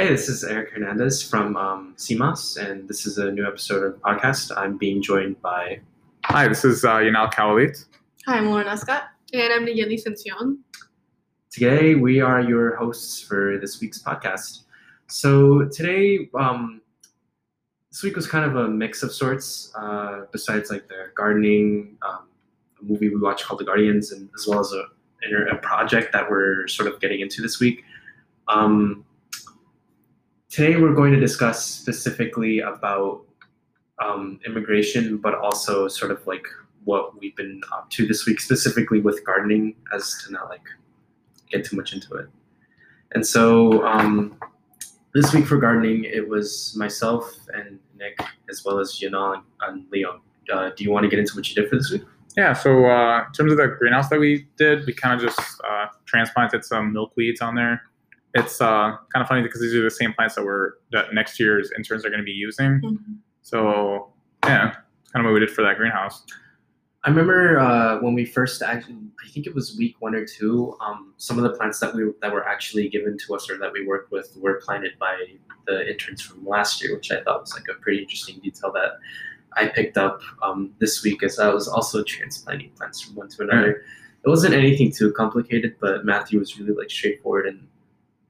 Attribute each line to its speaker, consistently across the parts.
Speaker 1: Hey, this is Erick Hernandez from um, CMOS, and this is a new episode of the podcast. I'm being joined by.
Speaker 2: Hi, this is uh, Yanal Kawalit.
Speaker 3: Hi, I'm Loren Escott.
Speaker 4: And I'm Nayeli Cencion.
Speaker 1: Today, we are your hosts for this week's podcast. So, today, um, this week was kind of a mix of sorts, uh, besides like the gardening, um, a movie we watched called The Guardians, and as well as a, a project that we're sort of getting into this week. Um, today we're going to discuss specifically about um, immigration, but also sort of like what we've been up to this week, specifically with gardening, as to not like get too much into it. And so um, this week for gardening, it was myself and Nick, as well as Yanal and Leo. Uh, do you want to get into what you did for this week?
Speaker 2: Yeah, so uh, in terms of the greenhouse that we did, we kind of just uh, transplanted some milkweeds on there it's uh, kind of funny because these are the same plants that we're that next year's interns are going to be using.
Speaker 3: Mm-hmm.
Speaker 2: So yeah, it's kind of what we did for that greenhouse.
Speaker 1: I remember uh, when we first actually, I think it was week one or two. Um, some of the plants that we that were actually given to us or that we worked with were planted by the interns from last year, which I thought was like a pretty interesting detail that I picked up um, this week as I was also transplanting plants from one to another. It wasn't anything too complicated, but Matthew was really like straightforward and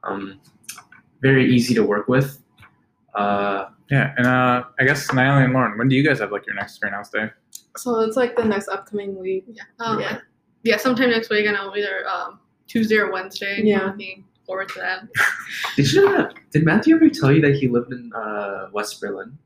Speaker 1: um, very easy to work with. Uh,
Speaker 2: yeah, and uh, I guess Nayeli and Loren, when do you guys have like your next greenhouse day?
Speaker 3: So it's like the next upcoming week.
Speaker 4: Yeah. Um, yeah. yeah. sometime next week. and I know either um, Tuesday or Wednesday.
Speaker 3: Yeah.
Speaker 4: Looking forward to that.
Speaker 1: did you? Uh, did Matthew ever tell you that he lived in uh, West Berlin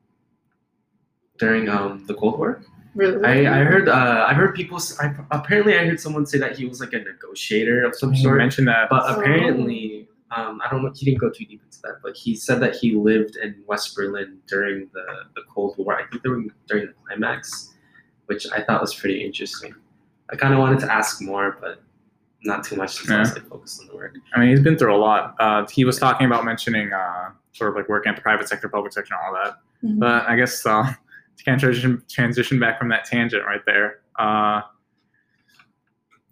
Speaker 1: during um, the Cold War?
Speaker 3: Really?
Speaker 1: I, I heard uh, I heard people I, apparently I heard someone say that he was like a negotiator of some sort.
Speaker 2: mentioned that,
Speaker 1: but apparently um, I don't know. He didn't go too deep into that, but he said that he lived in West Berlin during the, the Cold War. I think during during the climax, which I thought was pretty interesting. I kind of wanted to ask more, but not too much since yeah. I was like, focused on the work.
Speaker 2: I mean, he's been through a lot. Uh, he was talking about mentioning uh, sort of like working at the private sector, public sector, and all that. Mm-hmm. But I guess uh, to kind of transition, transition back from that tangent right there. Uh,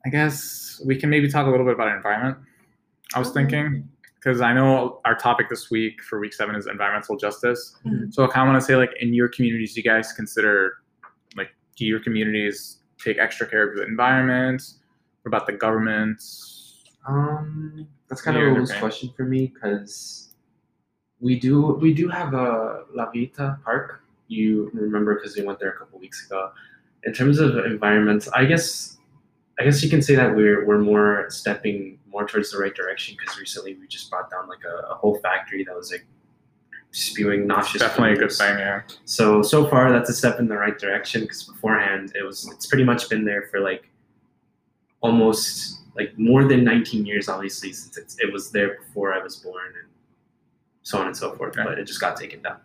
Speaker 2: I guess we can maybe talk a little bit about environment. I was thinking because I know our topic this week for week seven is environmental justice. Mm-hmm. So I kind of want to say, like, in your communities, you guys consider, like, do your communities take extra care of the environment? What about the government?
Speaker 1: Um, that's kind of a loose question for me because we do we do have a La Villita Park. You remember because we went there a couple weeks ago. In terms of environments, I guess I guess you can say that we're we're more stepping more towards the right direction because recently we just brought down like a, a, whole factory that was like spewing noxious.
Speaker 2: Definitely flavors. a good thing, yeah.
Speaker 1: So so far that's a step in the right direction because beforehand it was it's pretty much been there for like almost like more than 19 years obviously since it was there before I was born and so on and so forth. Okay. But it just got taken down.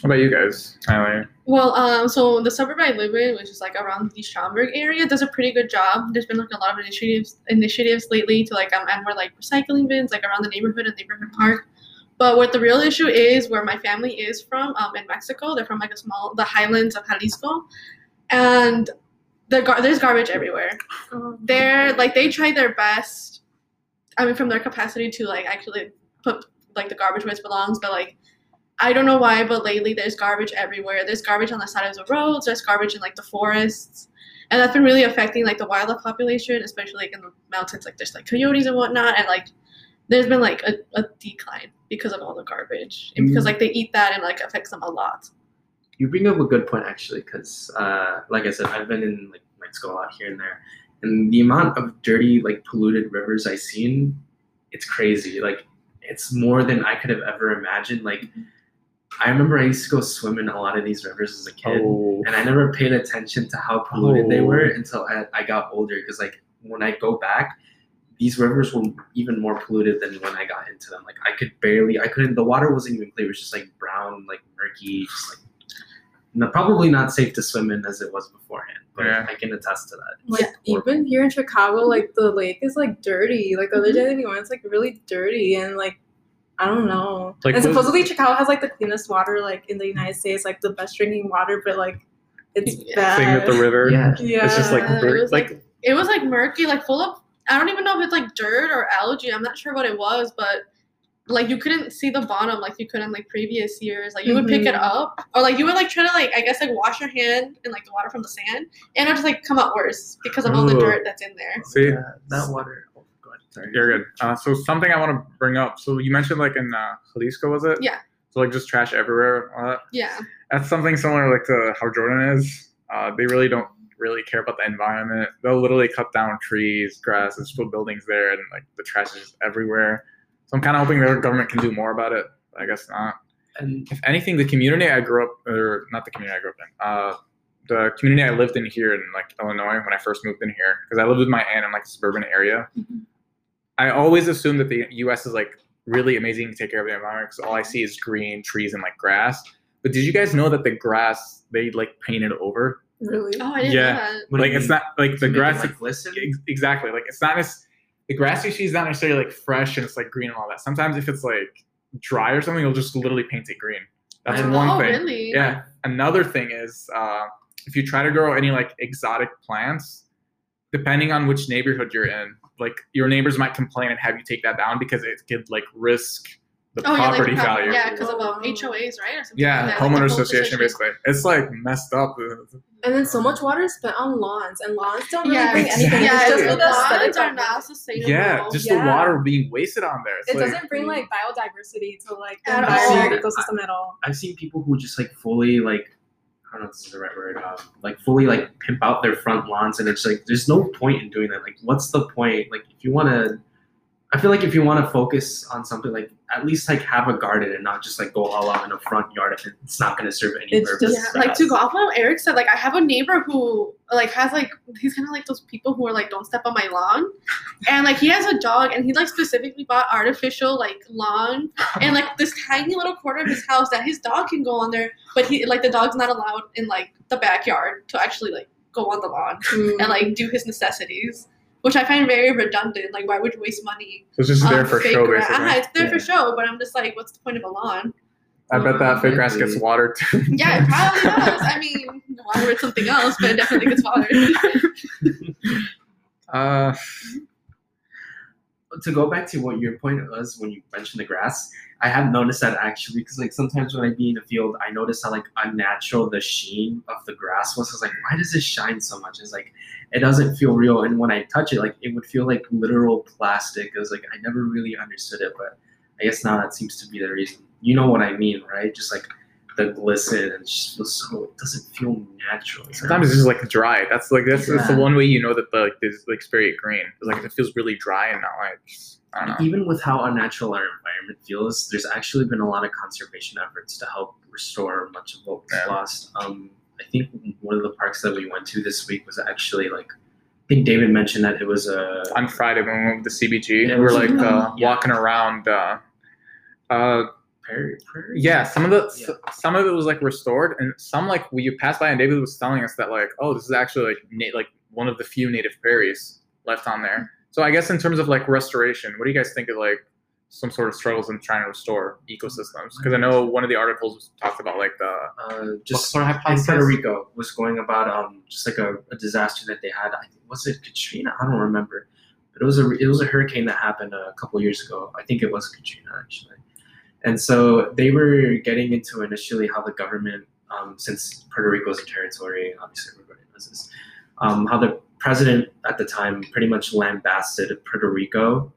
Speaker 2: What about you guys, Tyler?
Speaker 4: Well, um, so the suburb I live in, which is like around the Schaumburg area, does a pretty good job. There's been like a lot of initiatives initiatives lately to like um, add more like recycling bins like around the neighborhood and neighborhood park. But what the real issue is, where my family is from, um, in Mexico, they're from like a small the highlands of Jalisco, and the gar- there's garbage everywhere. They're like they try their best. I mean, from their capacity to like actually put like the garbage where it belongs, but like I don't know why, but lately there's garbage everywhere. There's garbage on the side of the roads. There's garbage in like the forests, and that's been really affecting like the wildlife population, especially like in the mountains. Like there's like coyotes and whatnot, and like there's been like a, a decline because of all the garbage, and because like they eat that and like affects them a lot.
Speaker 1: You bring up a good point actually, because uh, like I said, I've been in like Mexico a lot here and there, and the amount of dirty like polluted rivers I've seen, it's crazy. Like it's more than I could have ever imagined. Like. Mm-hmm I remember I used to go swim in a lot of these rivers as a kid, oh. and I never paid attention to how polluted oh. they were oh. until I, I got older. Because like when I go back, these rivers were even more polluted than when I got into them. Like I could barely, I couldn't. The water wasn't even clear; it was just like brown, like murky, just like no, probably not safe to swim in as it was beforehand. But yeah. I can attest to that.
Speaker 3: Like yeah. even here in Chicago, like the lake is like dirty. Like the other mm-hmm. day we went, it's like really dirty and like I don't know. Like, and supposedly Chicago has like the cleanest water like in the United States, like the best drinking water, but like it's yeah. bad.
Speaker 2: Thing with the river.
Speaker 3: Yeah.
Speaker 2: yeah. It's just like
Speaker 4: it was like, like it was like murky, like full of I don't even know if it's like dirt or algae. I'm not sure what it was, but like you couldn't see the bottom like you could in like previous years. Like you would pick it
Speaker 3: Mhm.
Speaker 4: up or like you would like try to like I guess like wash your hand in like the water from the sand and it would just like come out worse because of all the dirt that's in there.
Speaker 2: See,
Speaker 1: Yeah, that water. Go ahead. Sorry.
Speaker 2: you're good. Uh, so something I want to bring up. So you mentioned like in uh, Jalisco, was it?
Speaker 4: Yeah.
Speaker 2: So like just trash everywhere. All that.
Speaker 4: Yeah.
Speaker 2: That's something similar like to how Jordan is. Uh, they really don't really care about the environment. They'll literally cut down trees, grass, and just put buildings there, and like the trash is just everywhere. So I'm kind of hoping their government can do more about it. I guess not.
Speaker 1: And
Speaker 2: If anything, the community I grew up, or not the community I grew up in, uh, the community I lived in here in like Illinois when I first moved in here, because I lived with my aunt in like a suburban area.
Speaker 4: Mhm.
Speaker 2: I always assume that the U.S. is like really amazing to take care of the environment because all I see is green trees and like grass. But did you guys know that the grass they like painted over?
Speaker 3: Really?
Speaker 4: Oh, I didn't
Speaker 2: Yeah.
Speaker 4: know that.
Speaker 1: What
Speaker 2: like it's
Speaker 1: mean?
Speaker 2: not like the
Speaker 1: make it,
Speaker 2: grass.
Speaker 1: like glisten.
Speaker 2: Ex- exactly. Like it's not as the grass you see is not necessarily like fresh and it's like green and all that. Sometimes if it's like dry or something, you'll just literally paint it green. That's
Speaker 1: Oh,
Speaker 2: one
Speaker 4: oh,
Speaker 2: thing.
Speaker 4: really?
Speaker 2: Yeah. Another thing is uh, if you try to grow any like exotic plants, depending on which neighborhood you're in, like your neighbors might complain and have you take that down because it could like risk the
Speaker 4: Oh, yeah, like
Speaker 2: property value.
Speaker 4: Yeah, because of um. HOAs, right? Or something
Speaker 2: Yeah,
Speaker 4: like that, like
Speaker 2: homeowner
Speaker 4: home
Speaker 2: association basically. It's like messed up.
Speaker 3: And then so much water is spent on lawns, and lawns don't really
Speaker 4: Yeah,
Speaker 3: bring anything.
Speaker 4: yeah,
Speaker 3: it's just
Speaker 2: exactly.
Speaker 3: for the aesthetic
Speaker 4: lawns are not sustainable.
Speaker 2: Yeah, just
Speaker 3: Yeah.
Speaker 2: the water being wasted on there. It's
Speaker 3: It
Speaker 2: like,
Speaker 3: doesn't bring like biodiversity to like the environment ecosystem at all.
Speaker 1: I've seen people who just like fully like I don't know if this is the right word, um, like fully like pimp out their front lawns, and it's like there's no point in doing that. Like, what's the point? Like, if you want to, I feel like if you want to focus on something, like at least like have a garden and not just like go all out in a front yard if it's not going to serve any
Speaker 3: It's
Speaker 1: purpose.
Speaker 3: just-
Speaker 4: Yeah, like to go off what Erick said, like I have a neighbor who like has like he's kind of like those people who are like don't step on my lawn, and like he has a dog and he like specifically bought artificial like lawn and like this tiny little corner of his house that his dog can go on there, but he like the dog's not allowed in like the backyard to actually like go on the lawn and like do his necessities, which I find very redundant. Like why would you waste money?
Speaker 2: So it's just there for show,
Speaker 4: grass?
Speaker 2: basically.
Speaker 4: Uh-huh, it's there
Speaker 1: Yeah.
Speaker 4: for show, but I'm just like, what's the point of a lawn?
Speaker 2: I bet that fake grass gets watered too.
Speaker 4: Yeah, it probably does. I mean, water with something else, but it definitely gets watered.
Speaker 2: Uh,
Speaker 1: to go back to what your point was when you mentioned the grass, I have noticed that actually because like sometimes when I be in the field, I notice how like unnatural the sheen of the grass was. I was like, why does it shine so much? It's like it doesn't feel real, and when I touch it, like it would feel like literal plastic. It was like I never really understood it, but I guess now that seems to be the reason. You know what I mean, right? Just like the glisten and it just feels so. It doesn't feel natural.
Speaker 2: sometimes it's just like dry. That's like that's, that's the one way you know that the like this like very green. It's like it feels really dry and not like I don't know.
Speaker 1: even with how unnatural our environment feels, there's actually been a lot of conservation efforts to help restore much of what was
Speaker 2: Yeah.
Speaker 1: lost. Um, I think one of the parks that we went to this week was actually like, I think David mentioned that it was a.
Speaker 2: On Friday when we went to the CBG,
Speaker 1: Yeah,
Speaker 2: we were like
Speaker 1: like,
Speaker 2: uh,
Speaker 1: yeah.
Speaker 2: walking around. Uh, uh,
Speaker 1: prairie, prairie?
Speaker 2: yeah, some of the
Speaker 1: Yeah.
Speaker 2: some of it was like restored, and some like we you passed by, and David was telling us that like, oh, this is actually like na- like one of the few native prairies left on there. So I guess in terms of like restoration, what do you guys think of like some sort of struggles in trying to restore ecosystems? Because I know one of the articles talked about like the
Speaker 1: Uh, just
Speaker 2: sort of
Speaker 1: in? Puerto Rico was going about um just like a, a disaster that they had. I think was it Katrina? I don't remember, but it was a it was a hurricane that happened a couple years ago. I think it was Katrina actually. And so they were getting into initially how the government, um, since Puerto Rico is a territory, obviously everybody knows this, um, how the president at the time pretty much lambasted Puerto Rico.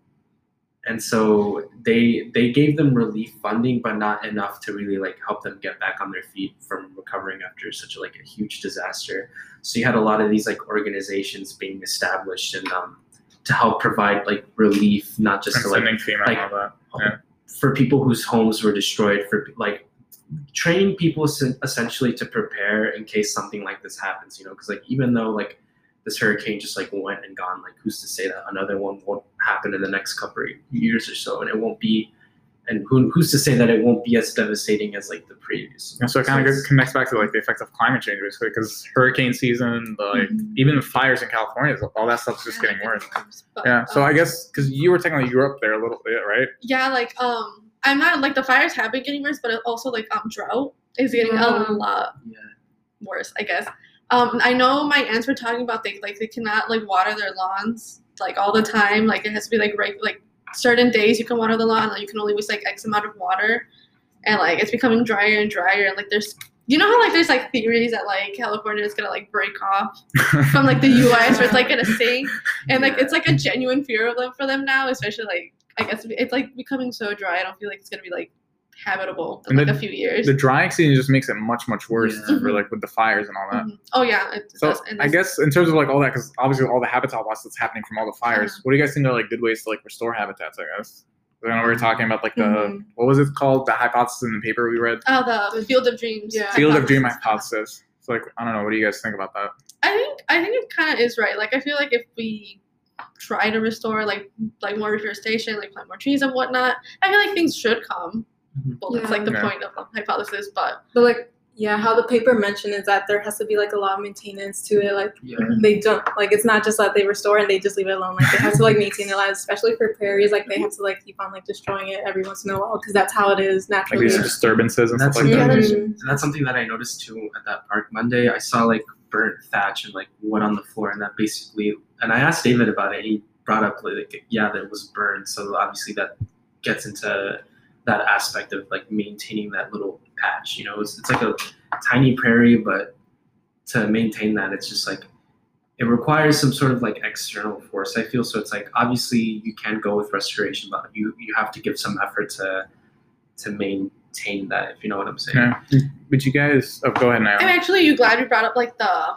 Speaker 1: And so they they gave them relief funding, but not enough to really like help them get back on their feet from recovering after such a, like a huge disaster. So you had a lot of these like organizations being established and um, to help provide like relief, not just to like like-
Speaker 2: all that.
Speaker 1: For people whose homes were destroyed for like training people sen- essentially to prepare in case something like this happens you know because like even though like this hurricane just like went and gone like who's to say that another one won't happen in the next couple of years or so and it won't be and who, who's to say that it won't be as devastating as like the previous
Speaker 2: And so it kind of connects back to like the effects of climate change, basically, because hurricane season, the, like
Speaker 4: Mhm.
Speaker 2: even the fires in California, all that stuff's just getting worse.
Speaker 4: But,
Speaker 2: Yeah. So
Speaker 4: um,
Speaker 2: I guess because you were technically you grew up there a little bit, right?
Speaker 4: yeah, like um, I'm not like the fires have been getting worse, but also like um, drought is getting a
Speaker 3: Mhm.
Speaker 4: lot
Speaker 1: yeah
Speaker 4: worse, I guess. Um, I know my aunts were talking about they like they cannot like water their lawns like all the time. Like it has to be like right like certain days you can water the lawn, like you can only waste like X amount of water, and like it's becoming drier and drier, and like there's you know how like there's like theories that like California is gonna like break off from like the US or it's like gonna sink, and like it's like a genuine fear of them for them now, especially like I guess it's like becoming so dry. I don't feel like it's gonna be like habitable in like
Speaker 2: the,
Speaker 4: a few years.
Speaker 2: The drying season just makes it much much worse yeah. for like with the fires and all that. Mm-hmm.
Speaker 4: Oh yeah.
Speaker 2: so I guess in terms of like all that, because obviously all the habitat loss that's happening from all the fires. Uh-huh. What do you guys think are like good ways to like restore habitats? I guess. I know we were talking about like the mm-hmm. what was it called? The hypothesis in the paper we read.
Speaker 4: Oh, the field of dreams.
Speaker 2: Yeah. Field of dream hypothesis. So like I don't know. What do you guys think about that?
Speaker 4: I think I think it kind of is right. Like I feel like if we try to restore like like more reforestation, like plant more trees and whatnot, I feel like things should come. Mm-hmm. Well, yeah. it's like the yeah. point of the hypothesis, but
Speaker 3: but like yeah, how the paper mentioned is that there has to be like a lot of maintenance to it. Like yeah. they don't like it's not just that they restore and they just leave it alone. Like they have to like maintain it, especially for prairies. Like they have to like keep on like destroying it every once in a while because that's how it is naturally.
Speaker 2: Like these disturbances and
Speaker 1: that's,
Speaker 2: stuff like
Speaker 1: that. And that's something that I noticed too at that park Monday. I saw like burnt thatch and like wood on the floor, and that basically. And I asked David about it. He brought up like yeah, that was burned. So obviously that gets into that aspect of like maintaining that little patch. You know, it's, it's like a tiny prairie, but to maintain that, it's just like it requires some sort of like external force. I feel so. It's like obviously you can go with restoration, but you you have to give some effort to to maintain that. If you know what I'm saying.
Speaker 2: Yeah. But you guys, oh, go ahead now.
Speaker 4: I'm actually you glad you brought up like the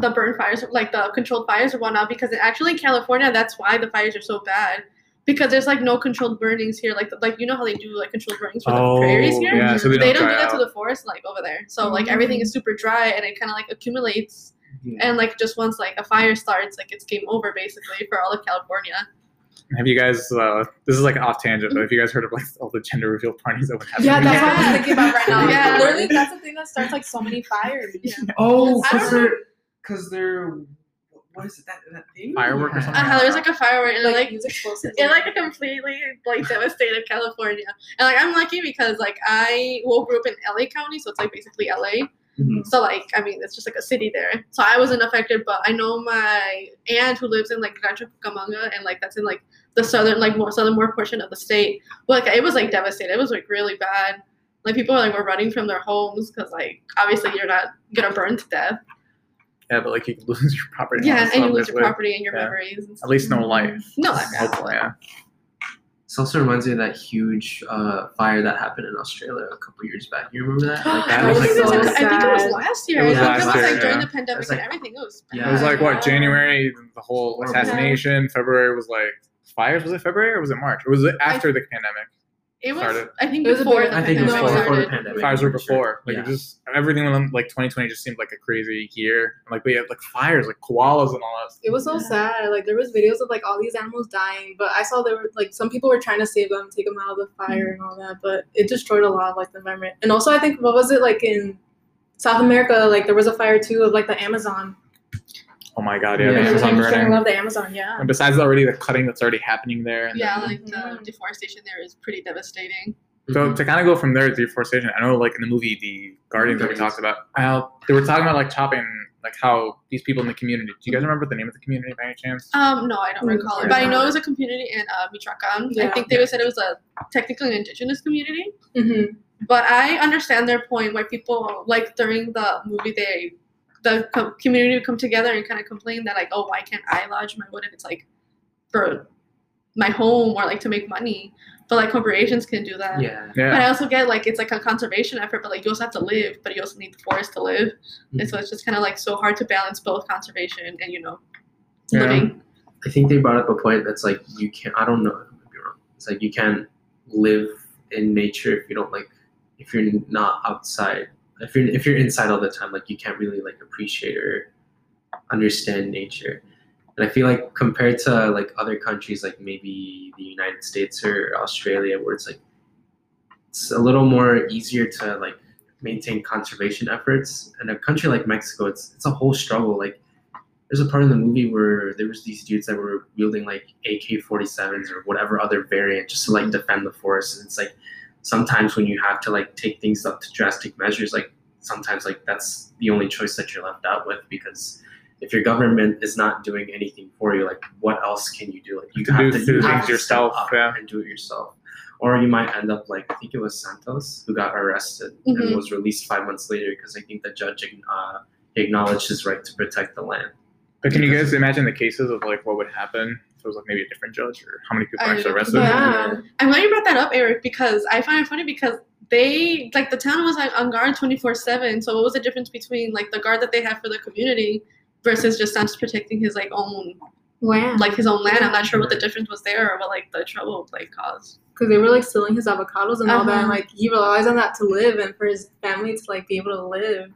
Speaker 4: the burn fires, like the controlled fires or whatnot, because actually in California, that's why the fires are so bad because there's like no controlled burnings here. Like like you know how they do like controlled burnings for
Speaker 2: oh,
Speaker 4: the prairies here.
Speaker 2: Yeah, so they,
Speaker 4: they
Speaker 2: don't,
Speaker 4: don't do that out. to the forest like over there. So like mm-hmm. everything is super dry and it kind of like accumulates. Yeah. And like just once like a fire starts, like it's game over basically for all of California.
Speaker 2: Have you guys? Uh, this is like off tangent, but have you guys heard of like all the gender reveal parties that would happen?
Speaker 3: Yeah, that's what I was thinking about right now. yeah, literally, that's the thing that starts like so many fires. Yeah.
Speaker 1: Oh, because they're because they're what is it that that thing?
Speaker 2: Firework or something?
Speaker 4: Uh-huh, there's like a firework and like, like it like completely like devastated California. And like I'm lucky because like I well grew up in LA County, so it's like basically LA. Mm-hmm. So like I mean it's just like a city there. So I wasn't affected, but I know my aunt who lives in like Rancho Cucamonga and like that's in like the southern like more southern more portion of the state. But like it was like devastated. It was like really bad. Like people like were running from their homes because like obviously you're not gonna burn to death.
Speaker 2: Yeah, but like you could lose your property.
Speaker 4: Yeah, and you lose your property and your yeah. memories. And
Speaker 2: At least no life.
Speaker 4: No life.
Speaker 2: Hopefully, yeah.
Speaker 1: This also reminds me of that huge uh, fire that happened in Australia a couple years back. You remember that? Like, that
Speaker 4: I, was like, so like, I think it was last year. It was I think last it was like year, during yeah. the pandemic like, and everything. It was
Speaker 2: bad. Yeah. It was like what January, the whole assassination. February was like fires. Was it February or was it March? Or was it after I, the pandemic?
Speaker 4: It was. Started. I think it was before. The
Speaker 1: I think it was before, before the pandemic.
Speaker 2: Fires were before. Like yeah. it just everything. Like 2020 just seemed like a crazy year. Like we had like fires, like koalas and all that.
Speaker 3: It was so sad. Like there was videos of like all these animals dying, but I saw there were like some people were trying to save them, take them out of the fire mm-hmm. and all that, but it destroyed a lot of like the environment. And also, I think what was it like in South America? Like there was a fire too of like the Amazon
Speaker 2: Oh my god, yeah,
Speaker 3: yeah
Speaker 2: the Amazon
Speaker 3: burning. I love the Amazon, yeah.
Speaker 2: And besides already the cutting that's already happening there.
Speaker 4: yeah, then, like the deforestation there is pretty devastating.
Speaker 2: So mm-hmm. to kind of go from there to deforestation, I know like in the movie The Guardians that we talked about, how they were talking about like chopping, like how these people in the community. Do you guys remember the name of the community by any chance?
Speaker 4: Um, no, I don't mm-hmm. recall it, but I know it was a community in uh, Michoacan. Yeah. I think they yeah. said it was a technically an indigenous community.
Speaker 3: Mm-hmm.
Speaker 4: But I understand their point why people like during the movie they the co- community would come together and kind of complain that like, oh, why can't I lodge my wood if it's like for my home or like to make money? But like corporations can do that.
Speaker 1: Yeah.
Speaker 2: yeah.
Speaker 4: But I also get like it's like a conservation effort, but like you also have to live, but you also need the forest to live. Mm-hmm. And so it's just kind of like so hard to balance both conservation and you know yeah. living.
Speaker 1: I think they brought up a point that's like you can't. I don't know. I might be wrong. It's like you can't live in nature if you don't like if you're not outside if you're if you're inside all the time, like you can't really like appreciate or understand nature. And I feel like compared to like other countries, like maybe the United States or Australia, where it's like it's a little more easier to like maintain conservation efforts. And a country like Mexico, it's it's a whole struggle. Like there's a part in the movie where there was these dudes that were wielding like AK-47s or whatever other variant just to like defend the forest. And it's like sometimes when you have to like take things up to drastic measures, like sometimes like that's the only choice that you're left out with because if your government is not doing anything for you, like what else can you do? Like you
Speaker 2: To
Speaker 1: have
Speaker 2: do-
Speaker 1: to
Speaker 2: do things
Speaker 1: have to step
Speaker 2: yourself, yeah.
Speaker 1: and do it yourself. Or you might end up like I think it was Santos who got arrested and
Speaker 4: Mhm.
Speaker 1: was released five months later because I think the judge uh, acknowledged his right to protect the land.
Speaker 2: But can you guys imagine the cases of like what would happen if it was like maybe a different judge or how many people
Speaker 4: I-
Speaker 2: actually arrested?
Speaker 3: Yeah.
Speaker 4: I'm glad you brought that up, Erick, because I find it funny because they like the town was like on guard 24 seven. So what was the difference between like the guard that they have for the community versus just Santos protecting his like own
Speaker 3: Land.
Speaker 4: like his own land? I'm not sure what the difference was there or what like the trouble like caused.
Speaker 3: because they were like stealing his avocados and all that.
Speaker 4: Uh-huh.
Speaker 3: And, like he relies on that to live and for his family to like be able to live.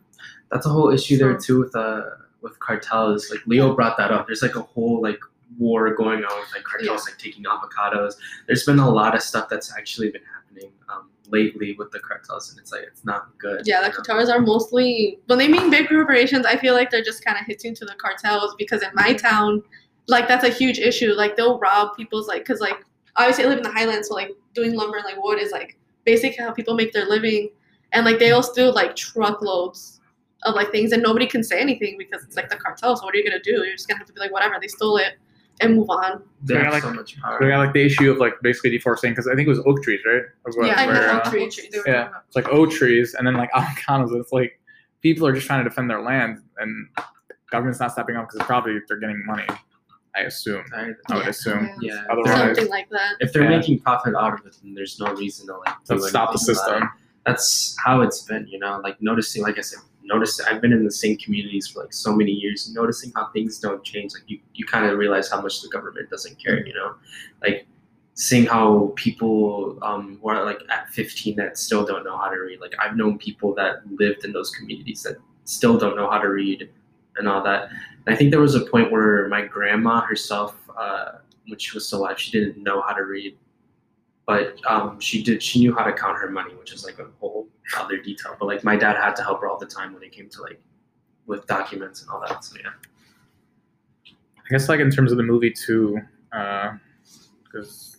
Speaker 1: That's a whole issue there too with uh with cartels. Like Leo brought that up. There's like a whole like war going on with like cartels like taking avocados. There's been a lot of stuff that's actually been happening um, lately with the cartels, and it's like it's not good.
Speaker 4: Yeah, the
Speaker 1: know?
Speaker 4: cartels are mostly when they mean big corporations. I feel like they're just kind of hitting to the cartels because in my town, like that's a huge issue. Like they'll rob people's like because like obviously I live in the highlands, so like doing lumber and like wood is like basically how people make their living, and like they'll steal like truckloads of like things, and nobody can say anything because it's like the cartel. So what are you gonna do? You're just gonna have to be like whatever they stole it and move on.
Speaker 1: They
Speaker 2: So
Speaker 1: have
Speaker 2: like-
Speaker 1: so much
Speaker 2: So we got like the issue of like basically deforesting because I think it was oak trees, right? Of what-
Speaker 3: yeah,
Speaker 4: I
Speaker 2: where, uh,
Speaker 4: oak trees.
Speaker 2: Yeah. it's like oak trees and then like avocados. and It's like people are just trying to defend their land and government's not stepping up because probably they're getting money. I assume.
Speaker 1: I-
Speaker 2: I would
Speaker 4: Yeah.
Speaker 2: assume.
Speaker 1: yeah. if
Speaker 2: Otherwise-
Speaker 1: they're-
Speaker 4: Something like that.
Speaker 1: if they're
Speaker 2: Yeah.
Speaker 1: making profit out of it, then there's no reason to like do
Speaker 2: Let's stop the system.
Speaker 1: That's how it's been, you know. Like noticing, like I said, noticing. I've been in the same communities for like so many years. Noticing how things don't change, like you, you kind of realize how much the government doesn't care, you know. Like seeing how people um, who are like at 15 that still don't know how to read. Like I've known people that lived in those communities that still don't know how to read and all that. And I think there was a point where my grandma herself, uh, when she was still alive, she didn't know how to read, but um, she did. She knew how to count her money, which is like a whole other detail. But like my dad had to help her all the time when it came to like with documents and all that. So yeah.
Speaker 2: I guess like in terms of the movie too, because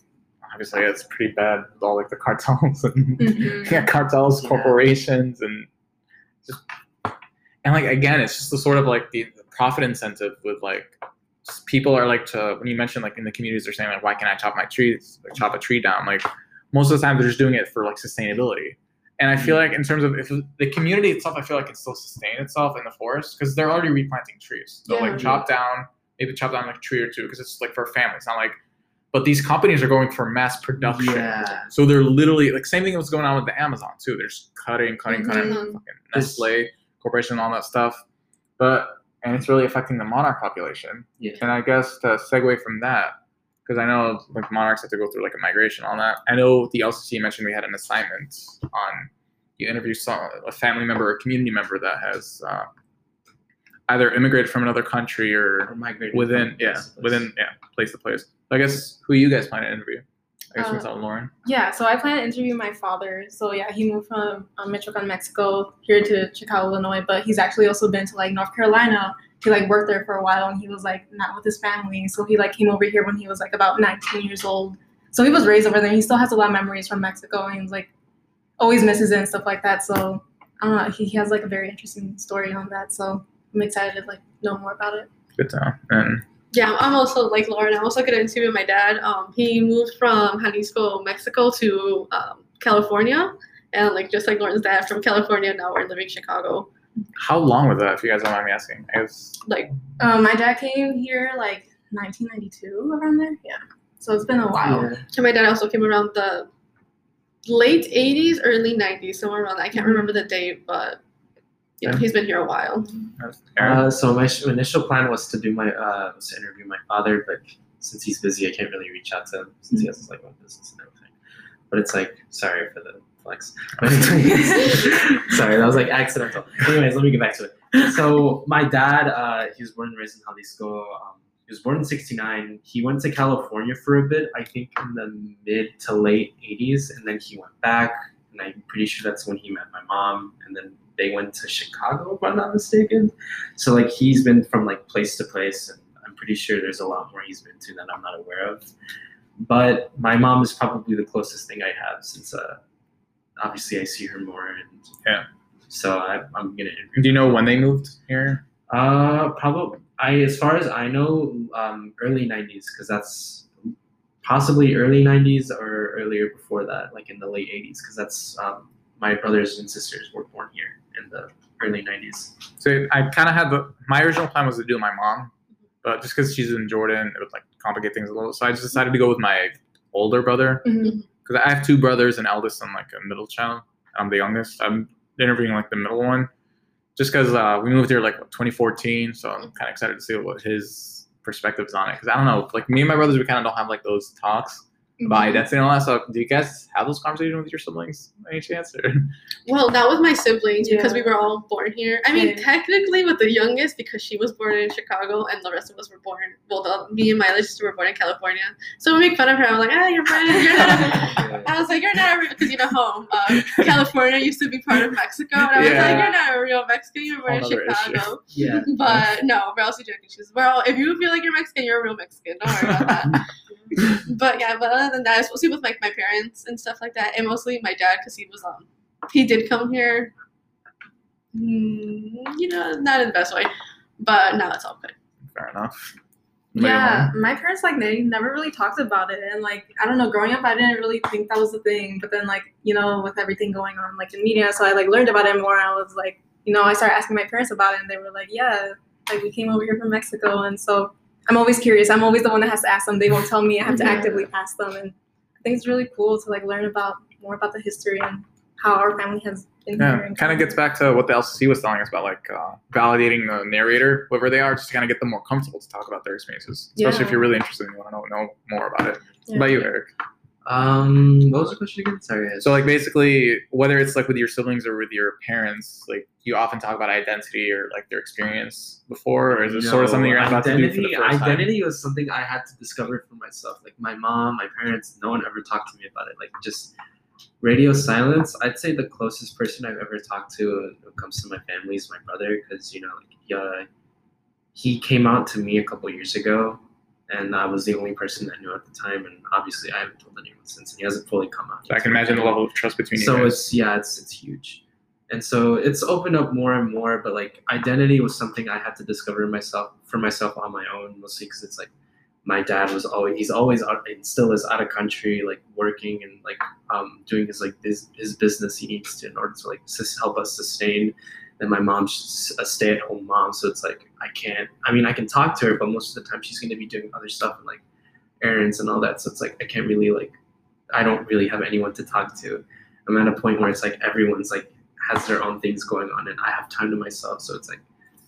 Speaker 2: obviously it's pretty bad with all like the cartels and
Speaker 3: Mhm.
Speaker 2: yeah, cartels,
Speaker 1: Yeah.
Speaker 2: corporations, and just and like again, it's just the sort of like the, the profit incentive with like just people are like to when you mention like in the communities they're saying like why can't I chop my trees like chop a tree down like most of the time they're just doing it for like sustainability. And I feel like in terms of if the community itself, I feel like it still sustain itself in the forest because they're already replanting trees. So
Speaker 3: Yeah.
Speaker 2: like chop down, maybe chop down like a tree or two because it's like for a family. It's not like, but these companies are going for mass production.
Speaker 1: Yeah.
Speaker 2: So they're literally like same thing that was going on with the Amazon too. They're just cutting, cutting, cutting,
Speaker 4: Mhm.
Speaker 2: fucking Nestle corporation, and all that stuff. But and it's really affecting the monarch population.
Speaker 1: Yeah.
Speaker 2: And I guess to segue from that, because I know like monarchs have to go through like a migration, and all that. I know the LCC mentioned we had an assignment on you interview some a family member or community member that has uh, either immigrated from another country or
Speaker 1: Or migrated
Speaker 2: within yeah
Speaker 1: place place.
Speaker 2: within yeah place to place. I guess who you guys plan to interview?
Speaker 3: Uh,
Speaker 2: Loren.
Speaker 3: Yeah, so I plan to interview my father. So yeah, he moved from um, Michoacan, Mexico, here to Chicago, Illinois. But he's actually also been to like North Carolina. He like worked there for a while, and he was like not with his family. So he like came over here when he was like about 19 years old. So he was raised over there. He still has a lot of memories from Mexico, and he's like always misses it and stuff like that. So I don't know. He, he has like a very interesting story on that. So I'm excited to like know more about it.
Speaker 2: Good to know. And
Speaker 4: Yeah, I'm also like Loren. I'm also gonna interview my dad. Um, he moved from Jalisco, Mexico, to um, California, and like just like Loren's dad from California, now we're living in Chicago.
Speaker 2: how long was that, if you guys don't mind me asking? I guess
Speaker 4: Like,
Speaker 3: Um, my dad came here like 1992 around there. Yeah. So it's been a while.
Speaker 1: Yeah.
Speaker 4: and my dad also came around the late '80s, early '90s, somewhere around. That. I can't remember the date, but you know,
Speaker 2: Yeah.
Speaker 4: he's been here a while.
Speaker 1: Uh, so my sh- initial plan was to do my uh, was to interview my father, but since he's busy, I can't really reach out to him since he has his like own business and everything. But it's like sorry for the flex. Sorry, that was like accidental. Anyways, let me get back to it. So my dad, uh, he was born and raised in Jalisco. Um, he was born in '69. He went to California for a bit, I think in the mid to late '80s, and then he went back. And I'm pretty sure that's when he met my mom, and then they went to Chicago, if I'm not mistaken. So like he's been from like place to place, and I'm pretty sure there's a lot more he's been to that I'm not aware of. But my mom is probably the closest thing I have since uh, obviously I see her more, and
Speaker 2: Yeah.
Speaker 1: So I, I'm gonna interview.
Speaker 2: Do you know when they moved here?
Speaker 1: Uh, probably I, as far as I know, um, early '90s, because that's possibly early '90s or earlier before that, like in the late '80s, because that's um, my brothers and sisters were born here in the early '90s.
Speaker 2: So I kind of had the my original plan was to do my mom, but just because she's in Jordan, it would like complicate things a little. So I just decided to go with my older brother because I have two brothers, an eldest and like a middle child. I'm the youngest. I'm interviewing like the middle one, just because uh, we moved here like 2014, so I'm kind of excited to see what his perspectives on it. Because I don't know, like me and my brothers, we kind of don't have like those talks about
Speaker 3: Mhm.
Speaker 2: identity and all that. So do you guys have those conversations with your siblings by any chance? Or?
Speaker 4: Well, not with my siblings because we were all born here. I mean,
Speaker 3: Yeah.
Speaker 4: technically with the youngest because she was born in Chicago and the rest of us were born. Well, the, me and my other sister were born in California. So we make fun of her. I'm like, ah, you're born. You're not. A, I was like, you're not a real because you know home. Uh, California used to be part of Mexico, and I was
Speaker 2: Yeah.
Speaker 4: like, you're not a real Mexican. You're born in
Speaker 2: Whole issue.
Speaker 4: Chicago.
Speaker 1: Yeah.
Speaker 4: But no, we're also joking. She's well, if you feel like you're Mexican, you're a real Mexican. Don't worry about that. but yeah, but other than that, it's mostly with like my parents and stuff like that, and mostly my dad because he was um he did come here, mm, you know, not in the best way, but now it's all good.
Speaker 2: Fair enough. What
Speaker 3: Yeah,
Speaker 2: mom?
Speaker 3: my parents like they never really talked about it, and like I don't know, growing up I didn't really think that was the thing, but then like you know with everything going on like in media, so I like learned about it more. I was like, you know, I started asking my parents about it, and they were like, yeah, like we came over here from Mexico, and so I'm always curious. I'm always the one that has to ask them. They won't tell me. I have to
Speaker 4: Yeah.
Speaker 3: actively ask them, and I think it's really cool to like learn about more about the history and how our family has been.
Speaker 2: Yeah,
Speaker 3: and
Speaker 2: kind of gets back to what the LCC was telling us about, like uh, validating the narrator, whoever they are, just to kind of get them more comfortable to talk about their experiences, especially if you're really interested and you want to know, know more about it.
Speaker 3: Yeah.
Speaker 2: What about you, Erick?
Speaker 1: Um, what was the question again? Sorry.
Speaker 2: So, like, basically, whether it's like with your siblings or with your parents, like, you often talk about identity or like their experience before, or is it sort of something you're about to do for the
Speaker 1: identity,
Speaker 2: first time?
Speaker 1: identity was something I had to discover for myself. Like my mom, my parents, no one ever talked to me about it. Like just radio silence. I'd say the closest person I've ever talked to when it comes to my family is my brother, because you know, like yeah, he came out to me a couple years ago, and I was the only person that knew at the time. And obviously, I haven't told anyone since, and he hasn't fully come out.
Speaker 2: So I can imagine the level of trust between you
Speaker 1: so it's yeah it's it's huge and so it's opened up more and more but like identity was something i had to discover myself for myself on my own mostly because it's like my dad was always he's always out and still is out of country like working and like um doing his like his, his business he needs to in order to like help us sustain and my mom's a stay-at-home mom so it's like i can't i mean i can talk to her but most of the time she's going to be doing other stuff and like errands and all that so it's like i can't really like i don't really have anyone to talk to I'm at a point where it's like everyone's like has their own things going on, and I have time to myself. So it's like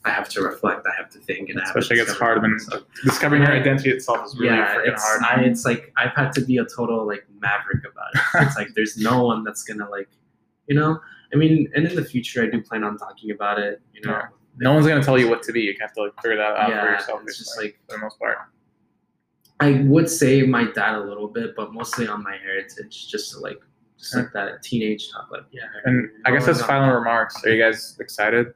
Speaker 1: I have to reflect, I have to think, and I have to
Speaker 2: Especially gets
Speaker 1: discover
Speaker 2: hard when discovering your identity itself is really
Speaker 1: yeah,
Speaker 2: freaking
Speaker 1: it's
Speaker 2: hard.
Speaker 1: I, it's like I've had to be a total like maverick about it. It's like there's no one that's gonna like, you know. I mean, and in the future, I do plan on talking about it. You know,
Speaker 2: Yeah. no one's gonna tell you what to be. You have to like figure that out for
Speaker 1: Yeah,
Speaker 2: yourself.
Speaker 1: it's just like-
Speaker 2: for the most part.
Speaker 1: I would say my dad a little bit, but mostly on my heritage, just to like, just like that teenage talk. Like, yeah.
Speaker 2: And I guess
Speaker 1: up-
Speaker 2: final remarks, are you guys excited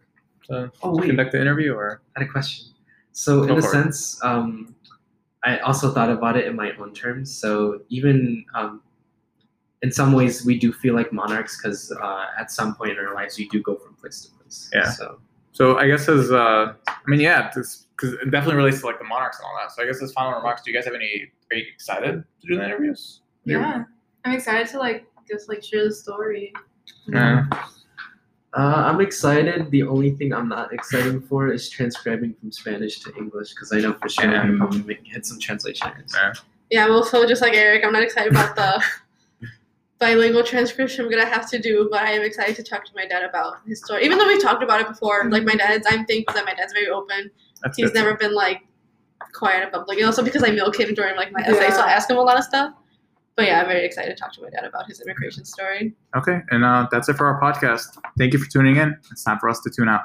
Speaker 2: to,
Speaker 1: Oh,
Speaker 2: conduct the interview or?
Speaker 1: I had a question. So
Speaker 2: Go
Speaker 1: in a sense, um, I also thought about it in my own terms. So even um, in some ways, we do feel like monarchs because uh, at some point in our lives, we do go from place to place.
Speaker 2: Yeah.
Speaker 1: So
Speaker 2: So I guess as uh, I mean, yeah, because it definitely relates to like the monarchs and all that. So I guess as final remarks, do you guys have any? Are you excited to do the interviews?
Speaker 3: Yeah, I'm excited to like just like share the story.
Speaker 2: Yeah.
Speaker 1: uh, I'm excited. The only thing I'm not excited for is transcribing from Spanish to English because I know for sure
Speaker 2: Yeah.
Speaker 1: I probably make, hit some translation errors.
Speaker 2: Yeah.
Speaker 4: Yeah, well, so just like Erick, I'm not excited about the bilingual transcription I'm gonna have to do, but I am excited to talk to my dad about his story. Even though we talked about it before, like my dad's, I'm thankful that my dad's very open.
Speaker 2: That's
Speaker 4: He's
Speaker 2: good.
Speaker 4: never been like quiet about like, and also because I milk him during like my essay, so
Speaker 3: Yeah.
Speaker 4: I ask him a lot of stuff. But yeah, I'm very excited to talk to my dad about his immigration story.
Speaker 2: Okay, and uh, that's it for our podcast. Thank you for tuning in. It's time for us to tune out.